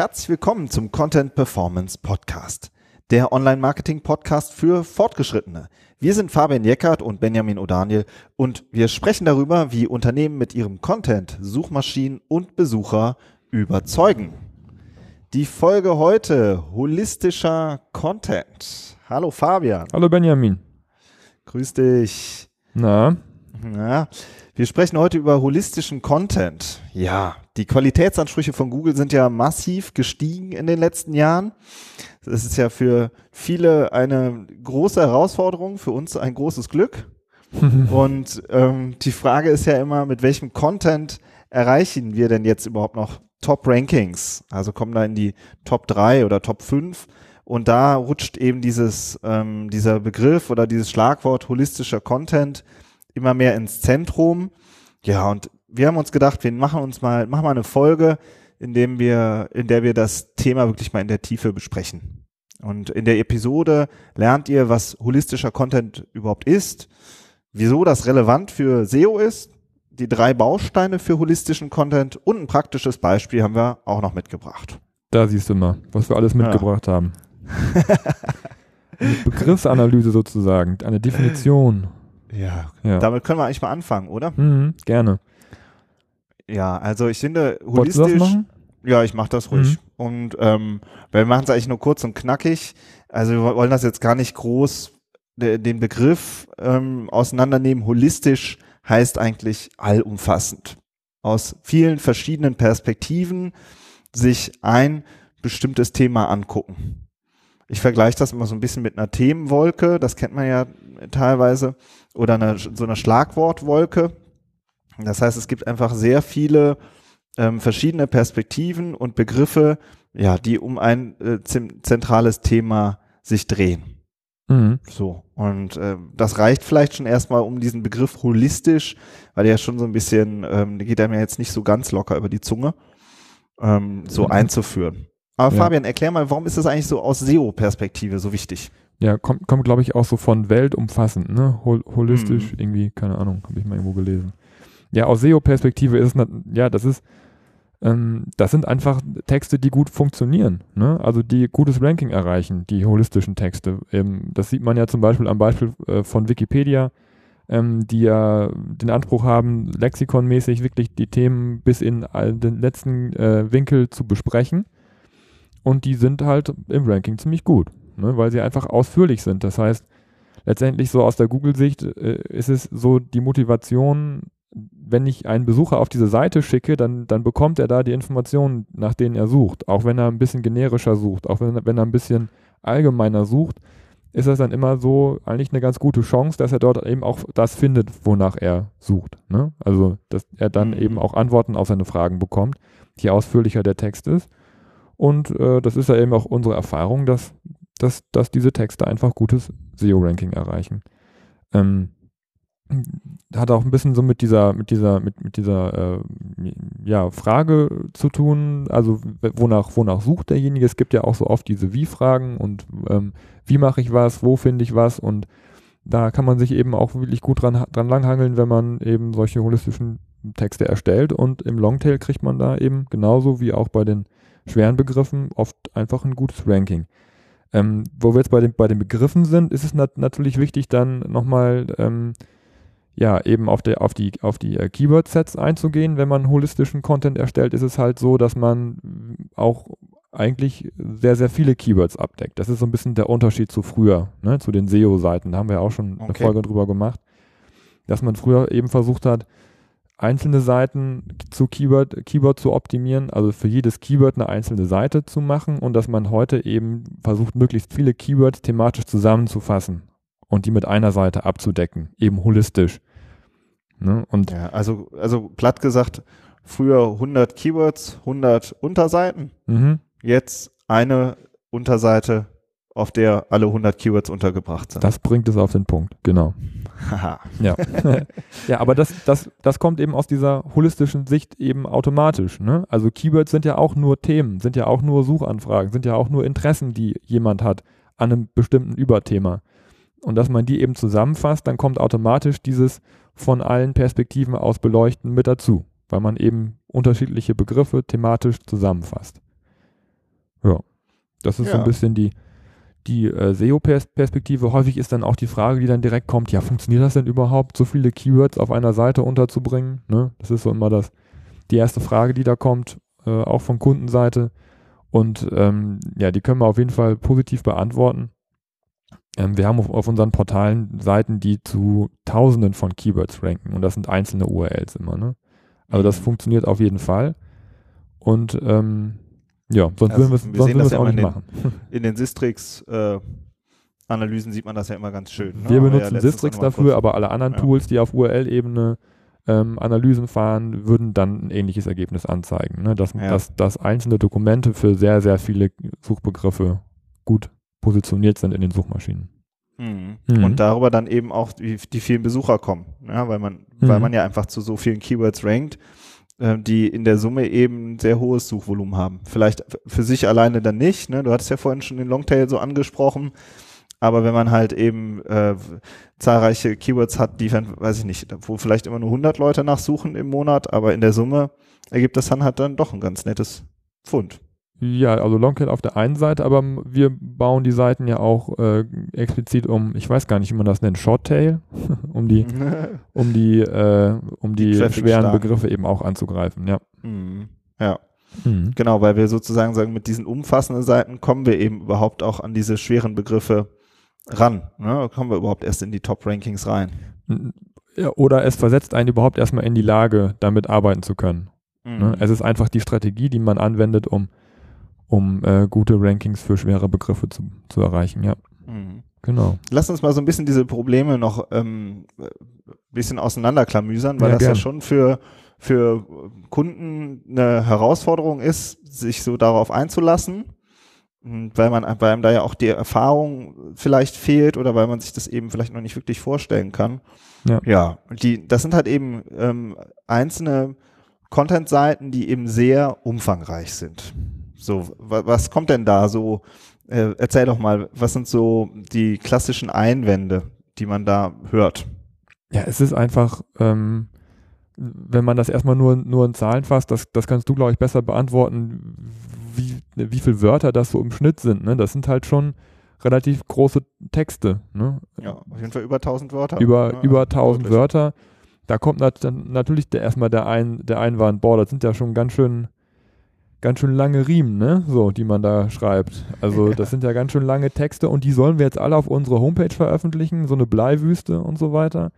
Herzlich willkommen zum Content Performance Podcast, der Online-Marketing-Podcast für Fortgeschrittene. Wir sind Fabian Jeckert und Benjamin O'Daniel und wir sprechen darüber, wie Unternehmen mit ihrem Content Suchmaschinen und Besucher überzeugen. Die Folge heute, holistischer Content. Hallo Fabian. Hallo Benjamin. Grüß dich. Na? Ja, wir sprechen heute über holistischen Content. Ja, die Qualitätsansprüche von Google sind ja massiv gestiegen in den letzten Jahren. Das ist ja für viele eine große Herausforderung, für uns ein großes Glück. Und ähm, die Frage ist ja immer, mit welchem Content erreichen wir denn jetzt überhaupt noch Top-Rankings? Also kommen da in die Top 3 oder Top 5. Und da rutscht eben dieses, ähm, dieser Begriff oder dieses Schlagwort holistischer Content immer mehr ins Zentrum. Ja, und wir haben uns gedacht, wir machen uns mal, machen mal eine Folge, in dem wir, in der wir das Thema wirklich mal in der Tiefe besprechen. Und in der Episode lernt ihr, was holistischer Content überhaupt ist, wieso das relevant für SEO ist, die drei Bausteine für holistischen Content und ein praktisches Beispiel haben wir auch noch mitgebracht. Da siehst du mal, was wir alles mitgebracht ja. haben. eine Begriffsanalyse sozusagen, eine Definition. Ja, ja, damit können wir eigentlich mal anfangen, oder? Mhm, gerne. Ja, also ich finde holistisch. Ja, ich mache das ruhig. Mhm. Und ähm, wir machen es eigentlich nur kurz und knackig. Also wir wollen das jetzt gar nicht groß den Begriff ähm, auseinandernehmen. Holistisch heißt eigentlich allumfassend. Aus vielen verschiedenen Perspektiven sich ein bestimmtes Thema angucken. Ich vergleiche das immer so ein bisschen mit einer Themenwolke, das kennt man ja teilweise, oder einer, so einer Schlagwortwolke. Das heißt, es gibt einfach sehr viele ähm, verschiedene Perspektiven und Begriffe, ja, die um ein äh, zentrales Thema sich drehen. Mhm. So. Und äh, das reicht vielleicht schon erstmal um diesen Begriff holistisch, weil der ja schon so ein bisschen, ähm, geht einem ja jetzt nicht so ganz locker über die Zunge, ähm, so mhm. einzuführen. Aber ja. Fabian, erklär mal, warum ist das eigentlich so aus SEO-Perspektive so wichtig? Ja, kommt, kommt glaube ich, auch so von weltumfassend, ne? Hol holistisch, mhm. irgendwie, keine Ahnung, habe ich mal irgendwo gelesen. Ja, aus SEO-Perspektive ist es, ja, das ist, ähm, das sind einfach Texte, die gut funktionieren, ne? also die gutes Ranking erreichen, die holistischen Texte. Ähm, das sieht man ja zum Beispiel am Beispiel äh, von Wikipedia, ähm, die ja den Anspruch haben, lexikonmäßig wirklich die Themen bis in den letzten äh, Winkel zu besprechen. Und die sind halt im Ranking ziemlich gut, ne? weil sie einfach ausführlich sind. Das heißt, letztendlich so aus der Google-Sicht äh, ist es so die Motivation, wenn ich einen Besucher auf diese Seite schicke, dann, dann bekommt er da die Informationen, nach denen er sucht. Auch wenn er ein bisschen generischer sucht, auch wenn, wenn er ein bisschen allgemeiner sucht, ist das dann immer so eigentlich eine ganz gute Chance, dass er dort eben auch das findet, wonach er sucht. Ne? Also, dass er dann eben auch Antworten auf seine Fragen bekommt, je ausführlicher der Text ist. Und äh, das ist ja eben auch unsere Erfahrung, dass, dass, dass diese Texte einfach gutes SEO-Ranking erreichen. Ähm, hat auch ein bisschen so mit dieser, mit dieser, mit, mit dieser äh, ja, Frage zu tun, also wonach, wonach sucht derjenige? Es gibt ja auch so oft diese Wie-Fragen und ähm, wie mache ich was, wo finde ich was und da kann man sich eben auch wirklich gut dran, dran langhangeln, wenn man eben solche holistischen Texte erstellt und im Longtail kriegt man da eben genauso wie auch bei den schweren Begriffen oft einfach ein gutes Ranking. Ähm, wo wir jetzt bei den, bei den Begriffen sind, ist es nat natürlich wichtig, dann nochmal ähm, ja, eben auf, der, auf die, auf die äh, Keyword-Sets einzugehen. Wenn man holistischen Content erstellt, ist es halt so, dass man auch eigentlich sehr, sehr viele Keywords abdeckt. Das ist so ein bisschen der Unterschied zu früher, ne, zu den SEO-Seiten. Da haben wir auch schon okay. eine Folge drüber gemacht, dass man früher eben versucht hat, einzelne Seiten zu Keyword, Keyword zu optimieren, also für jedes Keyword eine einzelne Seite zu machen und dass man heute eben versucht, möglichst viele Keywords thematisch zusammenzufassen und die mit einer Seite abzudecken, eben holistisch. Ne? Und ja, also, also platt gesagt, früher 100 Keywords, 100 Unterseiten, mhm. jetzt eine Unterseite, auf der alle 100 Keywords untergebracht sind. Das bringt es auf den Punkt, genau. ja. ja, aber das, das, das kommt eben aus dieser holistischen Sicht eben automatisch. Ne? Also Keywords sind ja auch nur Themen, sind ja auch nur Suchanfragen, sind ja auch nur Interessen, die jemand hat an einem bestimmten Überthema und dass man die eben zusammenfasst, dann kommt automatisch dieses von allen Perspektiven aus beleuchten mit dazu, weil man eben unterschiedliche Begriffe thematisch zusammenfasst. Das ist ja. so ein bisschen die, die äh, SEO-Perspektive. Häufig ist dann auch die Frage, die dann direkt kommt, ja, funktioniert das denn überhaupt, so viele Keywords auf einer Seite unterzubringen? Ne? Das ist so immer das, die erste Frage, die da kommt, äh, auch von Kundenseite. Und ähm, ja, die können wir auf jeden Fall positiv beantworten. Ähm, wir haben auf, auf, unseren Portalen Seiten, die zu Tausenden von Keywords ranken und das sind einzelne URLs immer. Ne? Also das mhm. funktioniert auf jeden Fall. Und ähm, ja, sonst also, würden wir es ja auch nicht in machen. in den Sistrix äh, Analysen sieht man das ja immer ganz schön. Ne? Wir benutzen ja Sistrix dafür, aber alle anderen ja. Tools, die auf URL-Ebene ähm, Analysen fahren, würden dann ein ähnliches Ergebnis anzeigen. Ne? Dass, ja. dass, dass einzelne Dokumente für sehr, sehr viele Suchbegriffe gut positioniert sind in den Suchmaschinen. Mhm. Mhm. Und darüber dann eben auch die, die vielen Besucher kommen, ja, weil man, mhm. weil man ja einfach zu so vielen Keywords rankt, äh, die in der Summe eben sehr hohes Suchvolumen haben. Vielleicht für sich alleine dann nicht, ne? Du hattest ja vorhin schon den Longtail so angesprochen. Aber wenn man halt eben äh, zahlreiche Keywords hat, die, weiß ich nicht, wo vielleicht immer nur 100 Leute nachsuchen im Monat, aber in der Summe ergibt das dann halt dann doch ein ganz nettes Pfund. Ja, also Longtail auf der einen Seite, aber wir bauen die Seiten ja auch äh, explizit um, ich weiß gar nicht, wie man das nennt, Shorttail, um die, um die, äh, um die, die schweren stark. Begriffe eben auch anzugreifen, ja. Mhm. Ja. Mhm. Genau, weil wir sozusagen sagen, mit diesen umfassenden Seiten kommen wir eben überhaupt auch an diese schweren Begriffe ran. Ne? Kommen wir überhaupt erst in die Top-Rankings rein. Ja, oder es versetzt einen überhaupt erstmal in die Lage, damit arbeiten zu können. Ne? Mhm. Ne? Es ist einfach die Strategie, die man anwendet, um um äh, gute Rankings für schwere Begriffe zu, zu erreichen, ja. Mhm. Genau. Lass uns mal so ein bisschen diese Probleme noch ähm, bisschen auseinanderklamüsern, weil ja, das gern. ja schon für, für Kunden eine Herausforderung ist, sich so darauf einzulassen, weil man, weil einem da ja auch die Erfahrung vielleicht fehlt oder weil man sich das eben vielleicht noch nicht wirklich vorstellen kann. Ja, ja die, das sind halt eben ähm, einzelne Content-Seiten, die eben sehr umfangreich sind. So, was kommt denn da so? Äh, erzähl doch mal, was sind so die klassischen Einwände, die man da hört? Ja, es ist einfach, ähm, wenn man das erstmal nur, nur in Zahlen fasst, das, das kannst du, glaube ich, besser beantworten, wie, wie viele Wörter das so im Schnitt sind. Ne? Das sind halt schon relativ große Texte. Ne? Ja, auf jeden Fall über 1000 Wörter. Über, ja, über 1000 wirklich. Wörter. Da kommt nat natürlich der, erstmal der, Ein, der Einwand, boah, das sind ja schon ganz schön ganz schön lange Riemen, ne? So, die man da schreibt. Also das sind ja ganz schön lange Texte und die sollen wir jetzt alle auf unsere Homepage veröffentlichen, so eine Bleiwüste und so weiter.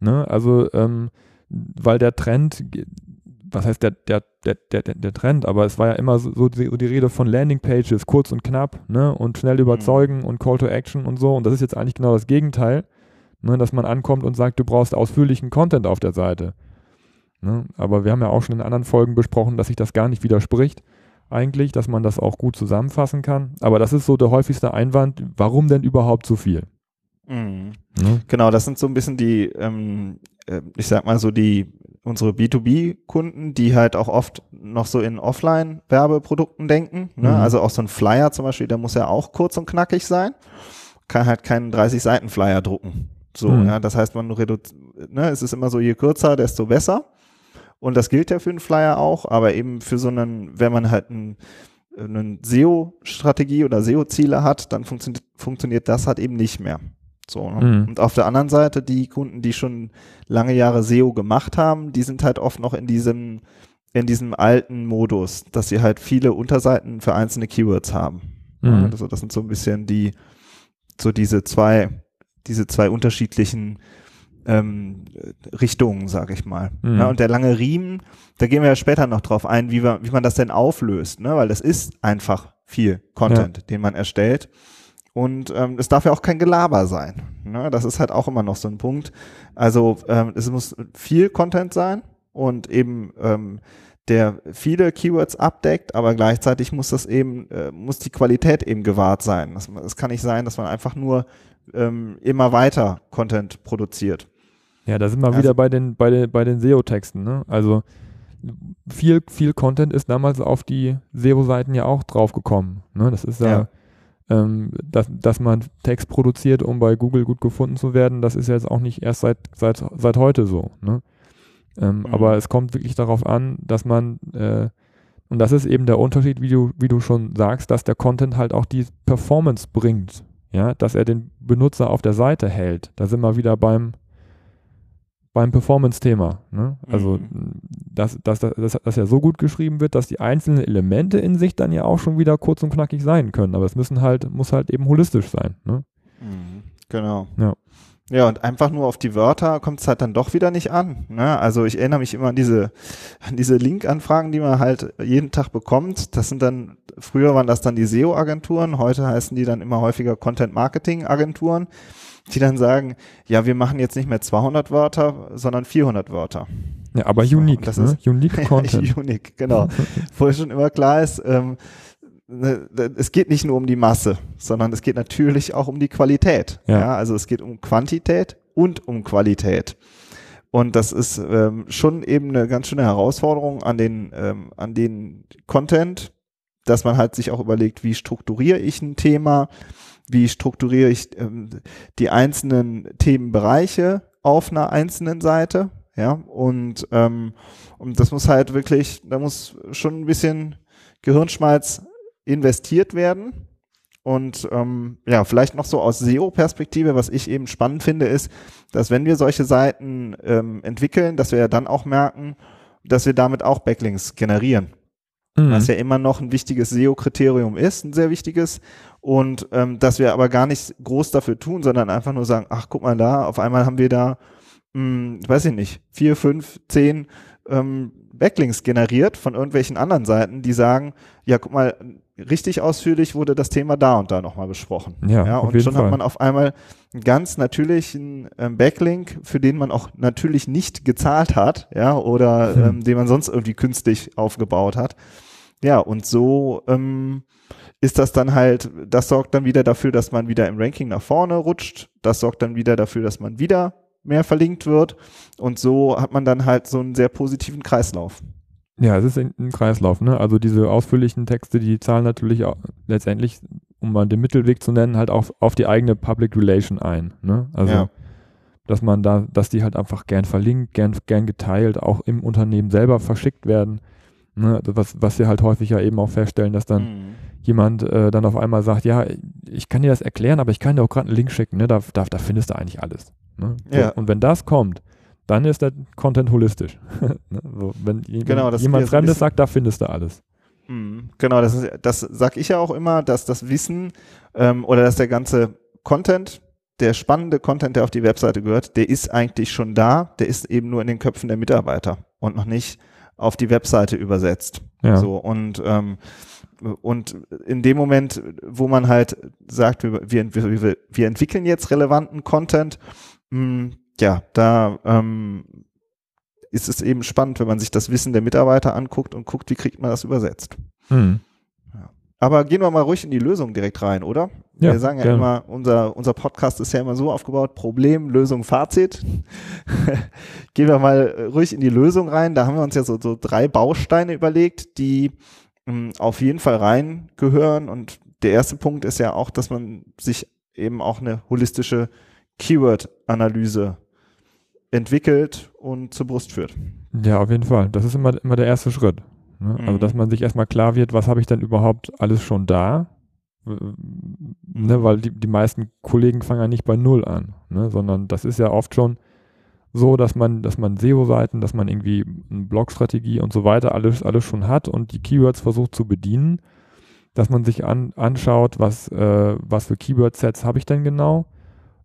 Ne? Also, ähm, weil der Trend, was heißt der, der, der, der, der Trend, aber es war ja immer so, so, die, die, Rede von Landingpages, kurz und knapp, ne? Und schnell mhm. überzeugen mhm. und Call to Action und so. Und das ist jetzt eigentlich genau das Gegenteil, ne? dass man ankommt und sagt, du brauchst ausführlichen Content auf der Seite. Ne? Aber wir haben ja auch schon in anderen Folgen besprochen, dass sich das gar nicht widerspricht eigentlich, dass man das auch gut zusammenfassen kann. Aber das ist so der häufigste Einwand, warum denn überhaupt so viel? Mhm. Ne? Genau, das sind so ein bisschen die, ähm, äh, ich sag mal so die, unsere B2B-Kunden, die halt auch oft noch so in Offline-Werbeprodukten denken. Ne? Mhm. Also auch so ein Flyer zum Beispiel, der muss ja auch kurz und knackig sein. Kann halt keinen 30-Seiten-Flyer drucken. So, mhm. ja, das heißt, man reduziert, ne, es ist immer so, je kürzer, desto besser. Und das gilt ja für einen Flyer auch, aber eben für so einen, wenn man halt ein, eine SEO-Strategie oder SEO-Ziele hat, dann funktio funktioniert das halt eben nicht mehr. So, ne? mhm. Und auf der anderen Seite, die Kunden, die schon lange Jahre SEO gemacht haben, die sind halt oft noch in diesem, in diesem alten Modus, dass sie halt viele Unterseiten für einzelne Keywords haben. Mhm. Also das sind so ein bisschen die, so diese zwei, diese zwei unterschiedlichen ähm, Richtungen, sage ich mal. Mhm. Ja, und der lange Riemen, da gehen wir ja später noch drauf ein, wie, wir, wie man das denn auflöst, ne? weil das ist einfach viel Content, ja. den man erstellt. Und ähm, es darf ja auch kein Gelaber sein. Ne? Das ist halt auch immer noch so ein Punkt. Also ähm, es muss viel Content sein und eben ähm, der viele Keywords abdeckt, aber gleichzeitig muss das eben, äh, muss die Qualität eben gewahrt sein. Es kann nicht sein, dass man einfach nur ähm, immer weiter Content produziert. Ja, da sind wir also, wieder bei den, bei den, bei den SEO-Texten, ne? Also viel, viel Content ist damals auf die SEO-Seiten ja auch draufgekommen. Ne? Das ist ja, ja ähm, dass, dass man Text produziert, um bei Google gut gefunden zu werden, das ist ja jetzt auch nicht erst seit, seit, seit heute so. Ne? Ähm, mhm. Aber es kommt wirklich darauf an, dass man, äh, Und das ist eben der Unterschied, wie du, wie du schon sagst, dass der Content halt auch die Performance bringt. Ja, dass er den Benutzer auf der Seite hält. Da sind wir wieder beim, beim Performance-Thema. Ne? Also, mhm. dass, dass, dass, dass ja so gut geschrieben wird, dass die einzelnen Elemente in sich dann ja auch schon wieder kurz und knackig sein können. Aber es müssen halt, muss halt eben holistisch sein. Ne? Mhm. Genau. Ja. Ja, und einfach nur auf die Wörter kommt es halt dann doch wieder nicht an. Ne? Also ich erinnere mich immer an diese, an diese Link-Anfragen, die man halt jeden Tag bekommt. Das sind dann, früher waren das dann die SEO-Agenturen, heute heißen die dann immer häufiger Content-Marketing-Agenturen, die dann sagen, ja, wir machen jetzt nicht mehr 200 Wörter, sondern 400 Wörter. Ja, aber unique, das ne? ist unique Content. Ja, unique, genau. Wo schon immer klar ist, ähm, Ne, es geht nicht nur um die Masse, sondern es geht natürlich auch um die Qualität. Ja. ja also es geht um Quantität und um Qualität. Und das ist ähm, schon eben eine ganz schöne Herausforderung an den, ähm, an den Content, dass man halt sich auch überlegt, wie strukturiere ich ein Thema, wie strukturiere ich ähm, die einzelnen Themenbereiche auf einer einzelnen Seite. Ja, und, ähm, und das muss halt wirklich, da muss schon ein bisschen Gehirnschmalz investiert werden. Und ähm, ja, vielleicht noch so aus SEO-Perspektive, was ich eben spannend finde, ist, dass wenn wir solche Seiten ähm, entwickeln, dass wir ja dann auch merken, dass wir damit auch Backlinks generieren. Mhm. Was ja immer noch ein wichtiges SEO-Kriterium ist, ein sehr wichtiges. Und ähm, dass wir aber gar nicht groß dafür tun, sondern einfach nur sagen, ach, guck mal da, auf einmal haben wir da, mh, hm, weiß ich nicht, vier, fünf, zehn ähm, Backlinks generiert von irgendwelchen anderen Seiten, die sagen, ja, guck mal, richtig ausführlich wurde das Thema da und da nochmal besprochen. Ja, ja und schon Fall. hat man auf einmal einen ganz natürlichen ähm, Backlink, für den man auch natürlich nicht gezahlt hat, ja, oder hm. ähm, den man sonst irgendwie künstlich aufgebaut hat. Ja, und so ähm, ist das dann halt, das sorgt dann wieder dafür, dass man wieder im Ranking nach vorne rutscht. Das sorgt dann wieder dafür, dass man wieder mehr verlinkt wird. Und so hat man dann halt so einen sehr positiven Kreislauf. Ja, es ist ein Kreislauf, ne? Also diese ausführlichen Texte, die zahlen natürlich auch letztendlich, um mal den Mittelweg zu nennen, halt auch auf die eigene Public Relation ein. Ne? Also ja. dass man da, dass die halt einfach gern verlinkt, gern, gern geteilt, auch im Unternehmen selber verschickt werden. Ne? Was, was wir halt häufig ja eben auch feststellen, dass dann mhm. jemand äh, dann auf einmal sagt, ja, ich kann dir das erklären, aber ich kann dir auch gerade einen Link schicken, ne? Da, da, da findest du eigentlich alles. Ne? Ja. Und wenn das kommt, dann ist der Content holistisch. Ne? so, wenn genau, jemand Fremdes sagt, da findest du alles. Mhm. Genau, das, ist, das sag ich ja auch immer, dass das Wissen ähm, oder dass der ganze Content, der spannende Content, der auf die Webseite gehört, der ist eigentlich schon da, der ist eben nur in den Köpfen der Mitarbeiter und noch nicht auf die Webseite übersetzt. Ja. So und ähm, und in dem Moment, wo man halt sagt, wir, wir, wir, wir entwickeln jetzt relevanten Content, mh, hm, ja, da ähm, ist es eben spannend, wenn man sich das Wissen der Mitarbeiter anguckt und guckt, wie kriegt man das übersetzt. Hm. Ja. Aber gehen wir mal ruhig in die Lösung direkt rein, oder? Ja, wir sagen ja gerne. immer, unser, unser Podcast ist ja immer so aufgebaut, Problem, Lösung, Fazit. gehen wir mal ruhig in die Lösung rein. Da haben wir uns ja so, so drei Bausteine überlegt, die mh, hm, auf jeden Fall reingehören. Und der erste Punkt ist ja auch, dass man sich eben auch eine holistische Keyword-Analyse entwickelt und zur Brust führt. Ja, auf jeden Fall. Das ist immer, immer der erste Schritt. Ne? Mhm. Also, dass man sich erstmal klar wird, was habe ich denn überhaupt alles schon da? Ne, weil die, die meisten Kollegen fangen ja nicht bei Null an, ne? sondern das ist ja oft schon so, dass man, dass man SEO-Seiten, dass man irgendwie eine Blog-Strategie und so weiter alles, alles schon hat und die Keywords versucht zu bedienen, dass man sich an, anschaut, was, äh, was für Keyword-Sets habe ich denn genau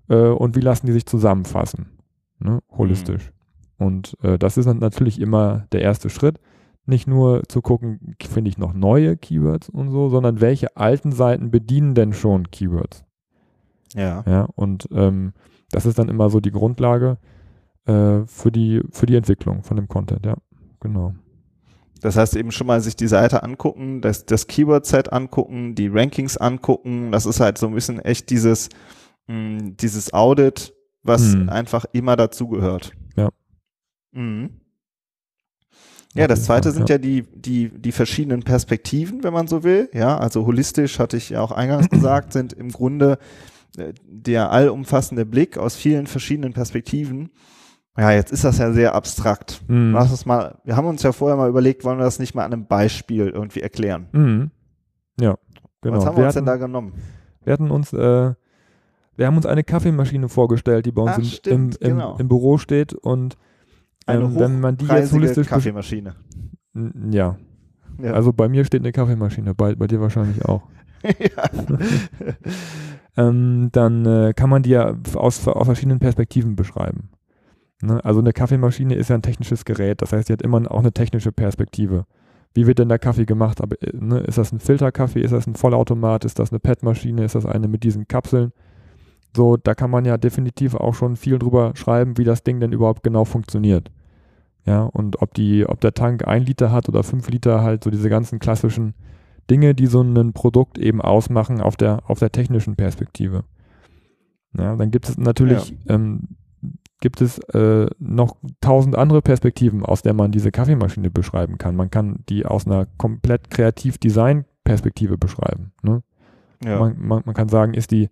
äh, und wie lassen die sich zusammenfassen, ne? holistisch. Mhm. Und äh, das ist natürlich immer der erste Schritt. Nicht nur zu gucken, finde ich noch neue Keywords und so, sondern welche alten Seiten bedienen denn schon Keywords. Ja. Ja, und ähm, das ist dann immer so die Grundlage äh, für, die, für die Entwicklung von dem Content, ja. Genau. Das heißt eben schon mal sich die Seite angucken, das, das Keyword-Set angucken, die Rankings angucken. Das ist halt so ein bisschen echt dieses, mh, dieses Audit, was mhm. einfach immer dazugehört. Ja. Mhm. Ja, das zweite sind ja die, die, die verschiedenen Perspektiven, wenn man so will. Ja, also holistisch, hatte ich ja auch eingangs gesagt, sind im Grunde äh, der allumfassende Blick aus vielen verschiedenen Perspektiven. Ja, jetzt ist das ja sehr abstrakt. Mhm. Lass uns mal, wir haben uns ja vorher mal überlegt, wollen wir das nicht mal an einem Beispiel irgendwie erklären? Mhm. Ja, genau. Was haben wir, wir uns hatten, denn da genommen? Wir hatten uns, äh, wir haben uns eine Kaffeemaschine vorgestellt, die bei uns Ach, im, stimmt, im, im, genau. im, Büro steht und ähm, wenn man die jetzt holistisch Kaffeemaschine. Ja. ja. Also bei mir steht eine Kaffeemaschine, bei, bei dir wahrscheinlich auch. ähm, dann äh, kann man die ja aus, aus verschiedenen Perspektiven beschreiben. Ne? Also eine Kaffeemaschine ist ja ein technisches Gerät, das heißt, die hat immer auch eine technische Perspektive. Wie wird denn der Kaffee gemacht? Aber, äh, ne? Ist das ein Filterkaffee? Ist das ein Vollautomat? Ist das eine PET-Maschine? Ist das eine mit diesen Kapseln? So, da kann man ja definitiv auch schon viel drüber schreiben, wie das Ding denn überhaupt genau funktioniert. Ja, und ob die, ob der Tank ein Liter hat oder fünf Liter, halt so diese ganzen klassischen Dinge, die so ein Produkt eben ausmachen auf der, auf der technischen Perspektive. Ja, dann gibt es natürlich, ja. ähm, gibt es äh, noch tausend andere Perspektiven, aus der man diese Kaffeemaschine beschreiben kann. Man kann die aus einer komplett kreativ-Design-Perspektive beschreiben. Ne? Ja. Man, man, man, kann sagen, ist die,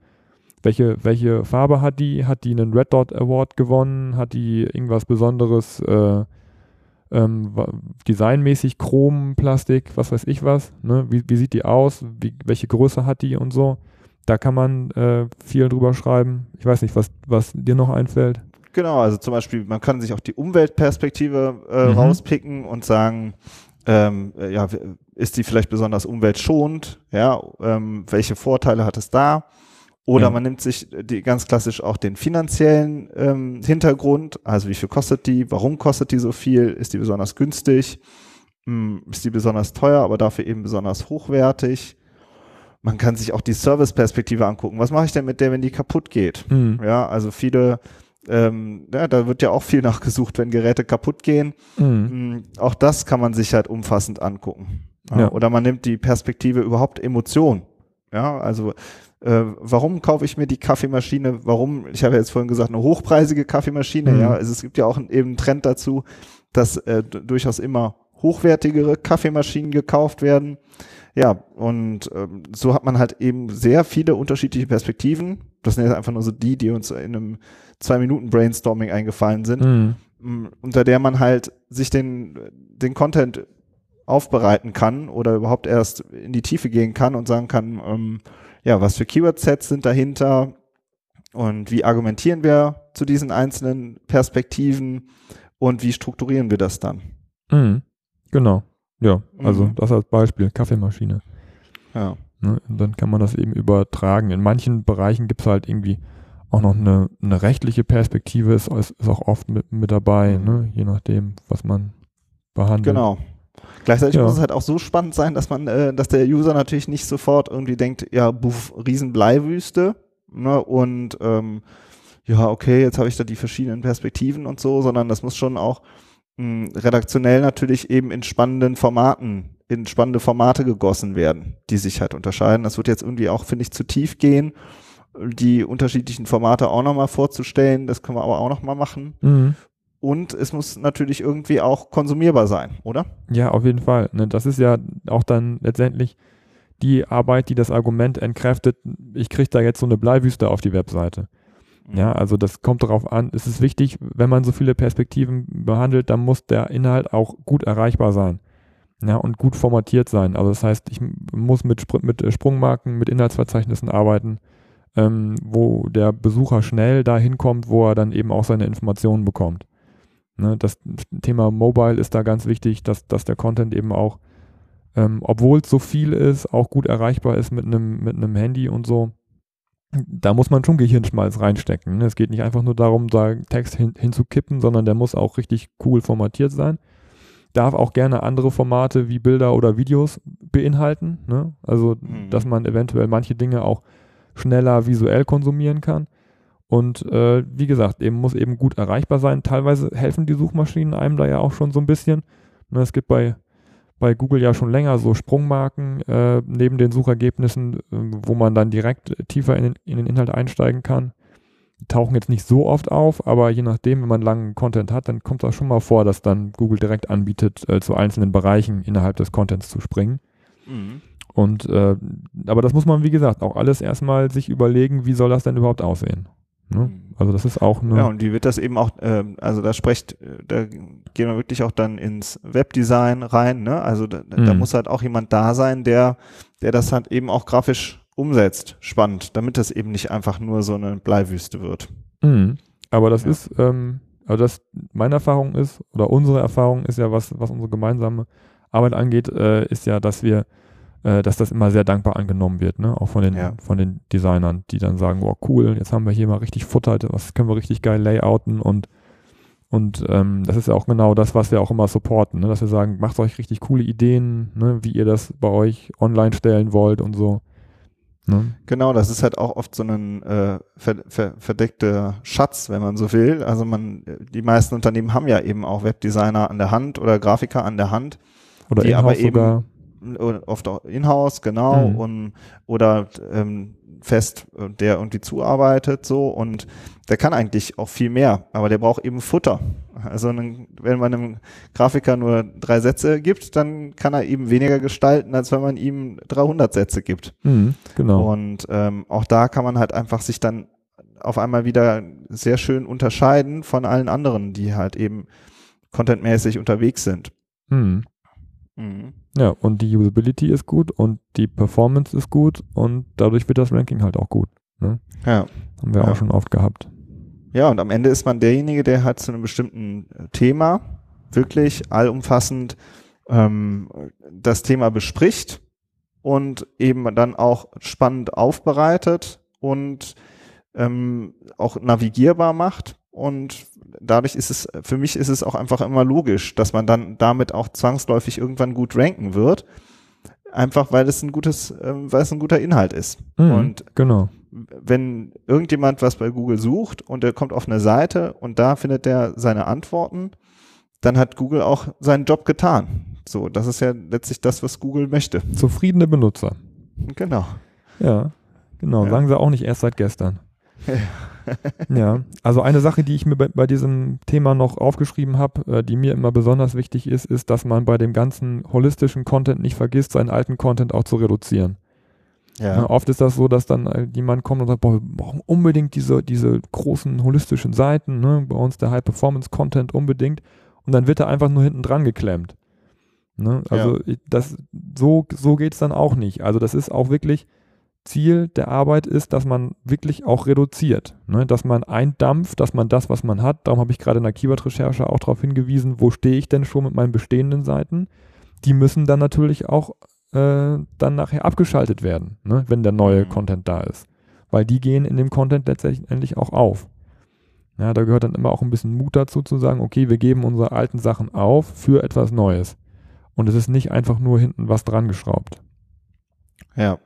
welche, welche Farbe hat die? Hat die einen Red Dot Award gewonnen? Hat die irgendwas Besonderes äh, ähm, designmäßig Chrom, Plastik, was weiß ich was, ne? wie, wie sieht die aus, wie, welche Größe hat die und so. Da kann man äh, viel drüber schreiben. Ich weiß nicht, was, was dir noch einfällt. Genau, also zum Beispiel, man kann sich auch die Umweltperspektive äh, mhm. rauspicken und sagen, ähm, äh, ja, ist die vielleicht besonders umweltschonend? Ja, ähm, welche Vorteile hat es da? Oder ja. man nimmt sich die ganz klassisch auch den finanziellen ähm, Hintergrund, also wie viel kostet die, warum kostet die so viel, ist die besonders günstig, hm, ist die besonders teuer, aber dafür eben besonders hochwertig. Man kann sich auch die Service-Perspektive angucken. Was mache ich denn mit der, wenn die kaputt geht? Mhm. Ja, also viele, ähm, ja, da wird ja auch viel nachgesucht, wenn Geräte kaputt gehen. Mhm. Auch das kann man sich halt umfassend angucken. Ja. Ja. Oder man nimmt die Perspektive überhaupt Emotion. Ja, also äh, warum kaufe ich mir die Kaffeemaschine? Warum? Ich habe ja jetzt vorhin gesagt, eine hochpreisige Kaffeemaschine. Mhm. Ja, also es gibt ja auch einen, eben einen Trend dazu, dass äh, durchaus immer hochwertigere Kaffeemaschinen gekauft werden. Ja, und ähm, so hat man halt eben sehr viele unterschiedliche Perspektiven. Das sind jetzt einfach nur so die, die uns in einem zwei Minuten Brainstorming eingefallen sind, mhm. unter der man halt sich den den Content aufbereiten kann oder überhaupt erst in die Tiefe gehen kann und sagen kann, ähm, ja, was für Keyword-Sets sind dahinter und wie argumentieren wir zu diesen einzelnen Perspektiven und wie strukturieren wir das dann? Mhm. Genau. Ja, also mhm. das als Beispiel, Kaffeemaschine. Ja. Ne, dann kann man das eben übertragen. In manchen Bereichen gibt es halt irgendwie auch noch eine, eine rechtliche Perspektive, ist, ist auch oft mit, mit dabei, ne? je nachdem, was man behandelt. Genau. Gleichzeitig ja. muss es halt auch so spannend sein, dass man, äh, dass der User natürlich nicht sofort irgendwie denkt, ja, buff, Riesenbleiwüste, ne, und ähm, ja, okay, jetzt habe ich da die verschiedenen Perspektiven und so, sondern das muss schon auch mh, hm, redaktionell natürlich eben in spannenden Formaten, in spannende Formate gegossen werden, die sich halt unterscheiden. Das wird jetzt irgendwie auch, finde ich, zu tief gehen, die unterschiedlichen Formate auch nochmal vorzustellen. Das können wir aber auch nochmal machen. Mhm und es muss natürlich irgendwie auch konsumierbar sein, oder? Ja, auf jeden Fall. Ne? Das ist ja auch dann letztendlich die Arbeit, die das Argument entkräftet, ich kriege da jetzt so eine Bleiwüste auf die Webseite. Mhm. Ja, also das kommt darauf an, es ist wichtig, wenn man so viele Perspektiven behandelt, dann muss der Inhalt auch gut erreichbar sein. Ja, und gut formatiert sein. Also das heißt, ich muss mit, mit Sprungmarken, mit Inhaltsverzeichnissen arbeiten, ähm, wo der Besucher schnell dahin kommt, wo er dann eben auch seine Informationen bekommt. Ne, das Thema Mobile ist da ganz wichtig, dass, dass der Content eben auch, ähm, obwohl es so viel ist, auch gut erreichbar ist mit einem mit Handy und so. Da muss man schon Gehirnschmalz reinstecken. Ne? Es geht nicht einfach nur darum, da Text hin, hinzukippen, sondern der muss auch richtig cool formatiert sein. Darf auch gerne andere Formate wie Bilder oder Videos beinhalten. Ne? Also, mhm. dass man eventuell manche Dinge auch schneller visuell konsumieren kann. Und äh, wie gesagt, eben muss eben gut erreichbar sein. Teilweise helfen die Suchmaschinen einem da ja auch schon so ein bisschen. Ne, es gibt bei, bei Google ja schon länger so Sprungmarken äh, neben den Suchergebnissen, äh, wo man dann direkt tiefer in den, in den Inhalt einsteigen kann. Die tauchen jetzt nicht so oft auf, aber je nachdem, wenn man langen Content hat, dann kommt das schon mal vor, dass dann Google direkt anbietet, äh, zu einzelnen Bereichen innerhalb des Contents zu springen. Mhm. Und äh, aber das muss man, wie gesagt, auch alles erstmal sich überlegen, wie soll das denn überhaupt aussehen. Ne? Mhm. Also das ist auch eine. Ja, und wie wird das eben auch, äh, also da spricht, da gehen wir wirklich auch dann ins Webdesign rein, ne? Also da, mhm. da muss halt auch jemand da sein, der, der das halt eben auch grafisch umsetzt, spannend, damit das eben nicht einfach nur so eine Bleiwüste wird. Mhm. Aber das ja. ist, ähm, also das meine Erfahrung ist, oder unsere Erfahrung ist ja, was, was unsere gemeinsame Arbeit angeht, äh, ist ja, dass wir äh, dass das immer sehr dankbar angenommen wird, ne? Auch von den, ja. von den Designern, die dann sagen, wow, cool, jetzt haben wir hier mal richtig Futter, was können wir richtig geil layouten und und ähm, das ist ja auch genau das, was wir auch immer supporten, ne? dass wir sagen, macht euch richtig coole Ideen, ne? wie ihr das bei euch online stellen wollt und so. Ne? Genau, das ist halt auch oft so ein äh, ver ver verdeckter Schatz, wenn man so will. Also man, die meisten Unternehmen haben ja eben auch Webdesigner an der Hand oder Grafiker an der Hand, oder die aber eben sogar oft auch in-house, genau, mhm. und, oder ähm, fest, der irgendwie zuarbeitet, so, und der kann eigentlich auch viel mehr, aber der braucht eben Futter. Also wenn man einem Grafiker nur drei Sätze gibt, dann kann er eben weniger gestalten, als wenn man ihm 300 Sätze gibt. Mhm, genau. Und ähm, auch da kann man halt einfach sich dann auf einmal wieder sehr schön unterscheiden von allen anderen, die halt eben contentmäßig unterwegs sind. Mhm. Mhm. Ja, und die Usability ist gut und die Performance ist gut und dadurch wird das Ranking halt auch gut. Ne? Ja. Haben wir ja. auch schon oft gehabt. Ja, und am Ende ist man derjenige, der halt zu einem bestimmten äh, Thema wirklich allumfassend ähm, das Thema bespricht und eben dann auch spannend aufbereitet und ähm, auch navigierbar macht und dadurch ist es, für mich ist es auch einfach immer logisch, dass man dann damit auch zwangsläufig irgendwann gut ranken wird. Einfach weil es ein gutes, äh, weil es ein guter Inhalt ist. Mhm, und genau. wenn irgendjemand was bei Google sucht und er kommt auf eine Seite und da findet er seine Antworten, dann hat Google auch seinen Job getan. So, das ist ja letztlich das, was Google möchte. Zufriedene Benutzer. Genau. Ja, genau. Ja. Sagen sie auch nicht erst seit gestern. ja, also eine Sache, die ich mir bei, bei diesem Thema noch aufgeschrieben habe, äh, die mir immer besonders wichtig ist, ist, dass man bei dem ganzen holistischen Content nicht vergisst, seinen alten Content auch zu reduzieren. Ja. ja oft ist das so, dass dann äh, jemand kommt und sagt, boah, wir brauchen unbedingt diese, diese großen holistischen Seiten, ne? bei uns der High-Performance-Content unbedingt. Und dann wird er einfach nur hinten dran geklemmt. Ne? Also ja. das, so, so geht es dann auch nicht. Also das ist auch wirklich, Ziel der Arbeit ist, dass man wirklich auch reduziert, ne? dass man eindampft, dass man das, was man hat, darum habe ich gerade in der Keyword-Recherche auch darauf hingewiesen, wo stehe ich denn schon mit meinen bestehenden Seiten, die müssen dann natürlich auch äh, dann nachher abgeschaltet werden, ne? wenn der neue mhm. Content da ist, weil die gehen in dem Content letztendlich auch auf. Ja, da gehört dann immer auch ein bisschen Mut dazu zu sagen, okay, wir geben unsere alten Sachen auf für etwas Neues. Und es ist nicht einfach nur hinten was dran geschraubt. Ja,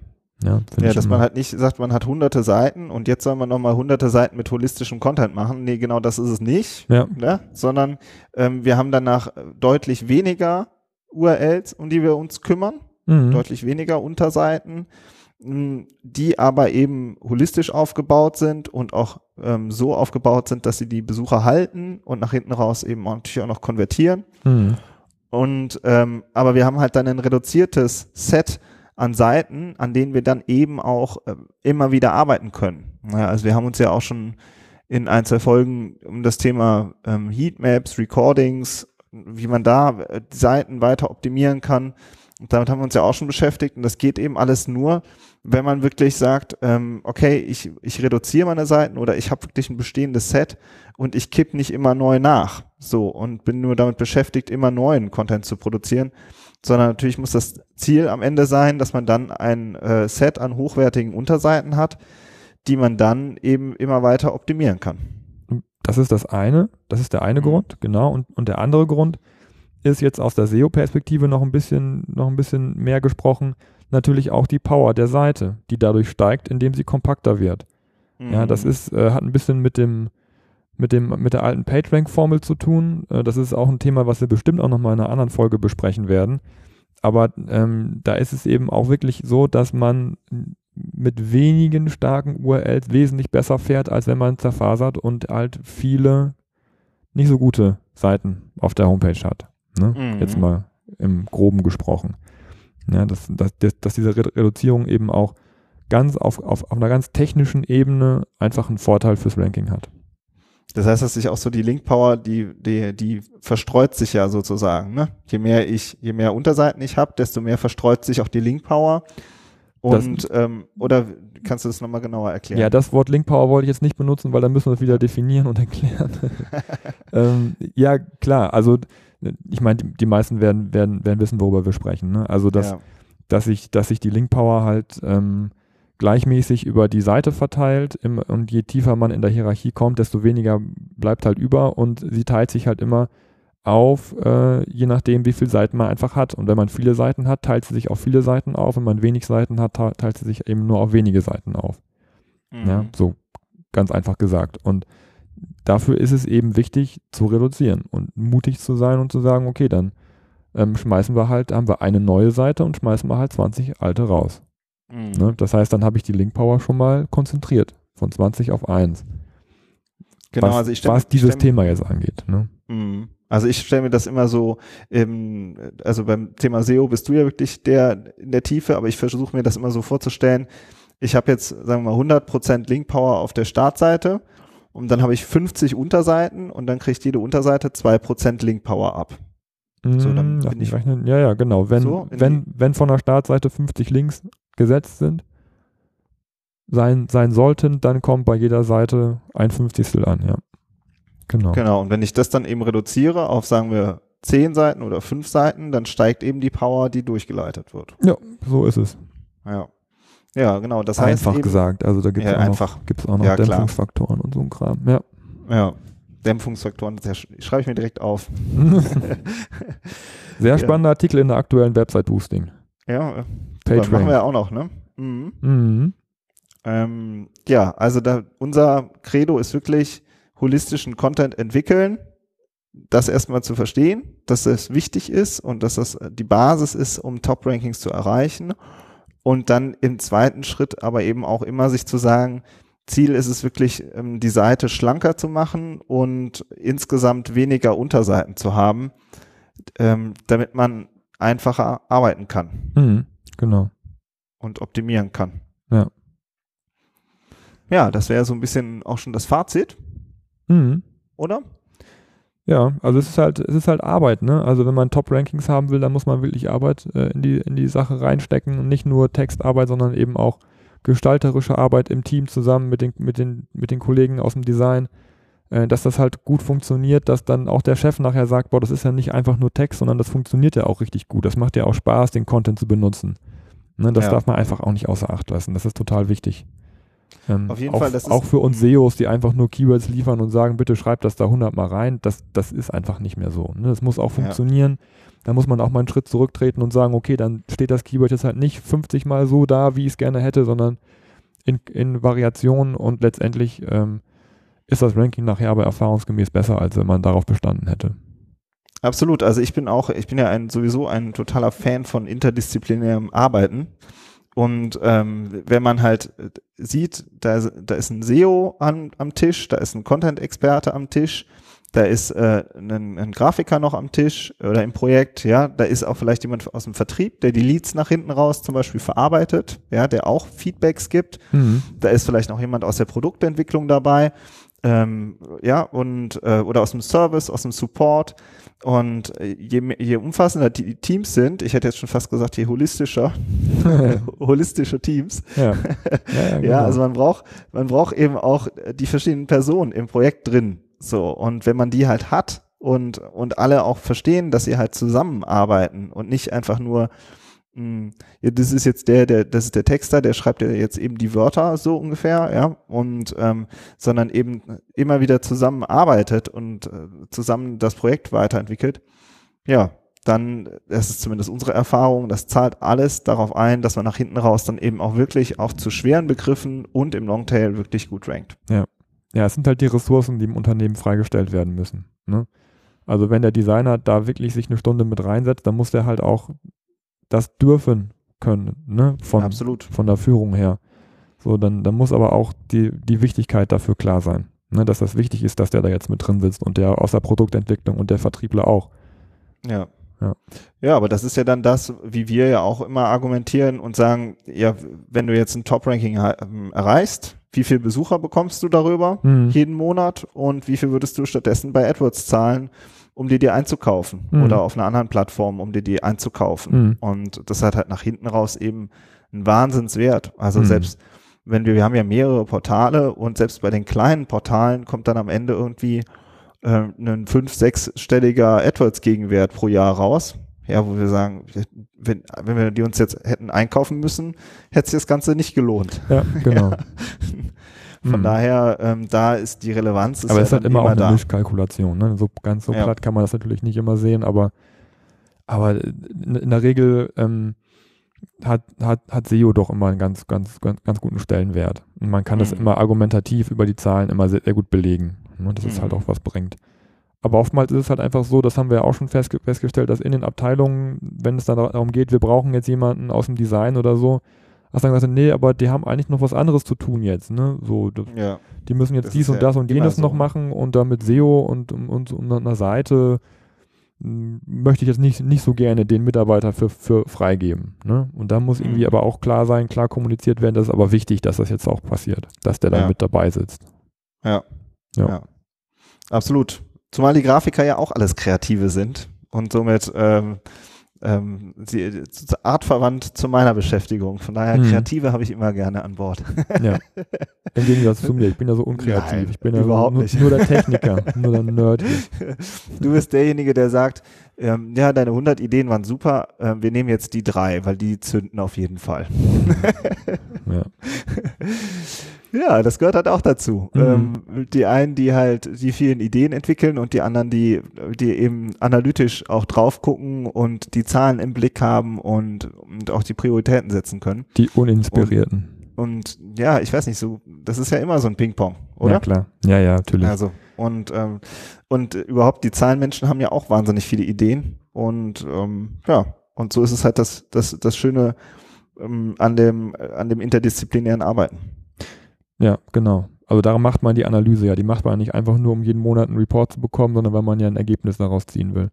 ja, ja dass man halt nicht sagt, man hat hunderte Seiten und jetzt soll man nochmal hunderte Seiten mit holistischem Content machen. Nee, genau das ist es nicht. Ja. Ne? Sondern ähm, wir haben danach deutlich weniger URLs, um die wir uns kümmern. Mhm. Deutlich weniger Unterseiten, hm, die aber eben holistisch aufgebaut sind und auch ähm, so aufgebaut sind, dass sie die Besucher halten und nach hinten raus eben natürlich auch noch konvertieren. Mhm. Und ähm, aber wir haben halt dann ein reduziertes Set an Seiten, an denen wir dann eben auch äh, immer wieder arbeiten können. Ja, also wir haben uns ja auch schon in ein, zwei Folgen um das Thema ähm, Heatmaps, Recordings, wie man da äh, Seiten weiter optimieren kann. Und damit haben wir uns ja auch schon beschäftigt. Und das geht eben alles nur, wenn man wirklich sagt, ähm, okay, ich, ich reduziere meine Seiten oder ich habe wirklich ein bestehendes Set und ich kipp nicht immer neu nach. So und bin nur damit beschäftigt, immer neuen Content zu produzieren sondern natürlich muss das Ziel am Ende sein, dass man dann ein äh, Set an hochwertigen Unterseiten hat, die man dann eben immer weiter optimieren kann. Das ist das eine, das ist der eine mhm. Grund, genau. Und, und der andere Grund ist jetzt aus der SEO-Perspektive noch ein bisschen, noch ein bisschen mehr gesprochen, natürlich auch die Power der Seite, die dadurch steigt, indem sie kompakter wird. Mhm. Ja, das mhm. ist, äh, hat ein bisschen mit dem, mit, dem, mit der alten PageRank-Formel zu tun. Äh, das ist auch ein Thema, was wir bestimmt auch nochmal in einer anderen Folge besprechen werden. Aber ähm, da ist es eben auch wirklich so, dass man mit wenigen starken URLs wesentlich besser fährt, als wenn man zerfasert und halt viele nicht so gute Seiten auf der Homepage hat. Ne? Mhm. Jetzt mal im Groben gesprochen. Ja, dass, dass, dass diese Reduzierung eben auch ganz auf, auf, auf einer ganz technischen Ebene einfach einen Vorteil fürs Ranking hat. Das heißt, dass sich auch so die Link Power, die, die, die verstreut sich ja sozusagen. Ne? Je mehr ich, je mehr Unterseiten ich habe, desto mehr verstreut sich auch die Link Power. Und das, ähm, oder kannst du das nochmal genauer erklären? Ja, das Wort Link Power wollte ich jetzt nicht benutzen, weil dann müssen wir es wieder definieren und erklären. ähm, ja, klar, also ich meine, die, die, meisten werden, werden, werden wissen, worüber wir sprechen. Ne? Also dass, ja. dass ich, dass sich die Link Power halt ähm, gleichmäßig über die Seite verteilt im, und je tiefer man in der Hierarchie kommt, desto weniger bleibt halt über und sie teilt sich halt immer auf, äh, je nachdem, wie viele Seiten man einfach hat. Und wenn man viele Seiten hat, teilt sie sich auf viele Seiten auf. Wenn man wenig Seiten hat, teilt sie sich eben nur auf wenige Seiten auf. Mhm. Ja, so ganz einfach gesagt. Und dafür ist es eben wichtig zu reduzieren und mutig zu sein und zu sagen, okay, dann ähm, schmeißen wir halt, haben wir eine neue Seite und schmeißen wir halt 20 alte raus. Mhm. Ne? Das heißt, dann habe ich die Link Power schon mal konzentriert von 20 auf 1. Genau, was, also ich stell, was dieses stell, Thema jetzt angeht. Ne? Mhm. Also ich stelle mir das immer so, ähm, also beim Thema SEO bist du ja wirklich der in der Tiefe, aber ich versuche mir das immer so vorzustellen. Ich habe jetzt, sagen wir mal, 100% Link Power auf der Startseite und dann habe ich 50 Unterseiten und dann kriegt jede Unterseite 2% Link Power ab. So, dann mm, bin ich rechnen. Ja, ja, genau. Wenn, so wenn, wenn von der Startseite 50 Links gesetzt sind, sein, sein sollten, dann kommt bei jeder Seite ein Fünfzigstel an, ja. Genau. Genau. Und wenn ich das dann eben reduziere auf, sagen wir, zehn Seiten oder fünf Seiten, dann steigt eben die Power, die durchgeleitet wird. Ja, so ist es. Ja. Ja, genau. Das heißt einfach eben, gesagt. Also da gibt es ja, auch, noch, gibt's auch noch ja, Dämpfungsfaktoren und so ein Kram. Ja. Ja. Dämpfungsfaktoren, das schreibe ich mir direkt auf. Sehr spannender ja. Artikel in der aktuellen Website Boosting. Ja, Page machen wir ja auch noch, ne? Mhm. Mhm. Ähm, ja, also da, unser Credo ist wirklich holistischen Content entwickeln, das erstmal zu verstehen, dass das wichtig ist und dass das die Basis ist, um Top-Rankings zu erreichen. Und dann im zweiten Schritt aber eben auch immer sich zu sagen, Ziel ist es wirklich, ähm, die Seite schlanker zu machen und insgesamt weniger Unterseiten zu haben, ähm, damit man einfacher arbeiten kann. Mhm, genau. Und optimieren kann. Ja. Ja, das wäre so ein bisschen auch schon das Fazit. Mhm. Oder? Ja, also es ist halt, es ist halt Arbeit, ne? Also wenn man Top-Rankings haben will, dann muss man wirklich Arbeit äh, in, die, in die Sache reinstecken und nicht nur Textarbeit, sondern eben auch gestalterische Arbeit im Team zusammen mit den, mit den, mit den Kollegen aus dem Design, dass das halt gut funktioniert, dass dann auch der Chef nachher sagt, boah, das ist ja nicht einfach nur Text, sondern das funktioniert ja auch richtig gut. Das macht ja auch Spaß, den Content zu benutzen. Ne, das ja. darf man einfach auch nicht außer Acht lassen. Das ist total wichtig. Ähm, Auf jeden auch, Fall. Das auch für uns SEOs, die einfach nur Keywords liefern und sagen, bitte schreibt das da 100 Mal rein, das, das ist einfach nicht mehr so. Ne? Das muss auch funktionieren. Ja. Da muss man auch mal einen Schritt zurücktreten und sagen, okay, dann steht das Keyword jetzt halt nicht 50 Mal so da, wie ich es gerne hätte, sondern in, in Variationen und letztendlich ähm, ist das Ranking nachher aber erfahrungsgemäß besser, als wenn man darauf bestanden hätte. Absolut. Also ich bin auch, ich bin ja ein, sowieso ein totaler Fan von interdisziplinärem Arbeiten. Und ähm, wenn man halt äh, sieht, da, da ist ein SEO an, am Tisch, da ist ein Content-Experte am Tisch, da ist äh, ein, ein Grafiker noch am Tisch oder im Projekt, ja, da ist auch vielleicht jemand aus dem Vertrieb, der die Leads nach hinten raus zum Beispiel verarbeitet, ja, der auch Feedbacks gibt. Mhm. Da ist vielleicht noch jemand aus der Produktentwicklung dabei, ähm, ja, und äh, oder aus dem Service, aus dem Support. Und äh, je, je umfassender die Teams sind, ich hätte jetzt schon fast gesagt, je holistischer, holistische Teams. Ja. Ja, genau. ja, also man braucht, man braucht eben auch die verschiedenen Personen im Projekt drin. So. Und wenn man die halt hat und, und alle auch verstehen, dass sie halt zusammenarbeiten und nicht einfach nur ja, das ist jetzt der, der, das ist der Texter, der schreibt ja jetzt eben die Wörter so ungefähr, ja, und ähm, sondern eben immer wieder zusammenarbeitet und äh, zusammen das Projekt weiterentwickelt, ja, dann, das ist zumindest unsere Erfahrung, das zahlt alles darauf ein, dass man nach hinten raus dann eben auch wirklich auch zu schweren Begriffen und im Longtail wirklich gut rankt. Ja. Ja, es sind halt die Ressourcen, die im Unternehmen freigestellt werden müssen. Ne? Also wenn der Designer da wirklich sich eine Stunde mit reinsetzt, dann muss der halt auch das dürfen können, ne? Von, Absolut. von der Führung her. So, dann, dann muss aber auch die, die Wichtigkeit dafür klar sein. Ne? Dass das wichtig ist, dass der da jetzt mit drin sitzt und der aus der Produktentwicklung und der Vertriebler auch. Ja. Ja. ja, aber das ist ja dann das, wie wir ja auch immer argumentieren und sagen, ja, wenn du jetzt ein Top-Ranking ähm, erreichst, wie viel Besucher bekommst du darüber mhm. jeden Monat und wie viel würdest du stattdessen bei AdWords zahlen, um dir die einzukaufen mhm. oder auf einer anderen Plattform, um dir die einzukaufen. Mhm. Und das hat halt nach hinten raus eben einen Wahnsinnswert. Also mhm. selbst wenn wir, wir haben ja mehrere Portale und selbst bei den kleinen Portalen kommt dann am Ende irgendwie äh, ein fünf-, sechsstelliger AdWords-Gegenwert pro Jahr raus. Ja, wo wir sagen, wenn, wenn wir die uns jetzt hätten einkaufen müssen, hätte sich das Ganze nicht gelohnt. Ja, genau. Von mhm. daher, ähm, da ist die Relevanz. Ist aber es ist halt immer, immer auch eine Mischkalkulation. Ne? So ganz so ja. platt kann man das natürlich nicht immer sehen, aber, aber in der Regel ähm, hat, hat, hat SEO doch immer einen ganz, ganz, ganz, ganz guten Stellenwert. Und man kann mhm. das immer argumentativ über die Zahlen immer sehr, sehr gut belegen. Ne? Dass mhm. es halt auch was bringt. Aber oftmals ist es halt einfach so, das haben wir ja auch schon festge festgestellt, dass in den Abteilungen, wenn es dann darum geht, wir brauchen jetzt jemanden aus dem Design oder so, dass dann gesagt nee, aber die haben eigentlich noch was anderes zu tun jetzt, ne? So, das, ja. die müssen jetzt das dies und ja das und jenes so. noch machen und damit SEO und, und, und, und einer Seite möchte ich jetzt nicht, nicht so gerne den Mitarbeiter für, für freigeben. Ne? Und da muss irgendwie mhm. aber auch klar sein, klar kommuniziert werden, das ist aber wichtig, dass das jetzt auch passiert, dass der da ja. mit dabei sitzt. Ja. ja. ja. Absolut. Zumal die Grafiker ja auch alles Kreative sind und somit ähm, ähm, sie, artverwandt zu meiner Beschäftigung. Von daher, mhm. Kreative habe ich immer gerne an Bord. Ja. Im Gegensatz zu mir, ich bin ja so unkreativ. Nein, ich bin ja überhaupt nur, nicht. nur der Techniker, nur der Nerd. Du bist derjenige, der sagt, ähm, ja, deine 100 Ideen waren super, ähm, wir nehmen jetzt die drei, weil die zünden auf jeden Fall. ja. Ja, das gehört halt auch dazu. Mhm. Ähm, die einen, die halt die vielen Ideen entwickeln und die anderen, die, die eben analytisch auch drauf gucken und die Zahlen im Blick haben und, und auch die Prioritäten setzen können. Die Uninspirierten. Und, und ja, ich weiß nicht, so, das ist ja immer so ein Ping-Pong, oder? Ja, klar. Ja, ja, natürlich. Also, und, ähm, und überhaupt die Zahlenmenschen haben ja auch wahnsinnig viele Ideen. Und ähm, ja, und so ist es halt das, das, das Schöne ähm, an, dem, an dem interdisziplinären Arbeiten. Ja, genau. Also darum macht man die Analyse ja. Die macht man nicht einfach nur, um jeden Monat einen Report zu bekommen, sondern weil man ja ein Ergebnis daraus ziehen will.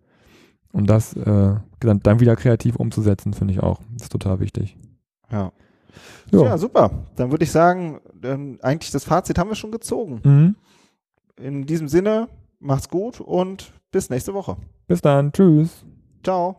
Und das äh, dann, wieder kreativ umzusetzen, finde ich auch. Das ist total wichtig. Ja. Jo. Ja, super. Dann würde ich sagen, ähm, eigentlich das Fazit haben wir schon gezogen. Mhm. In diesem Sinne, macht's gut und bis nächste Woche. Bis dann. Tschüss. Ciao.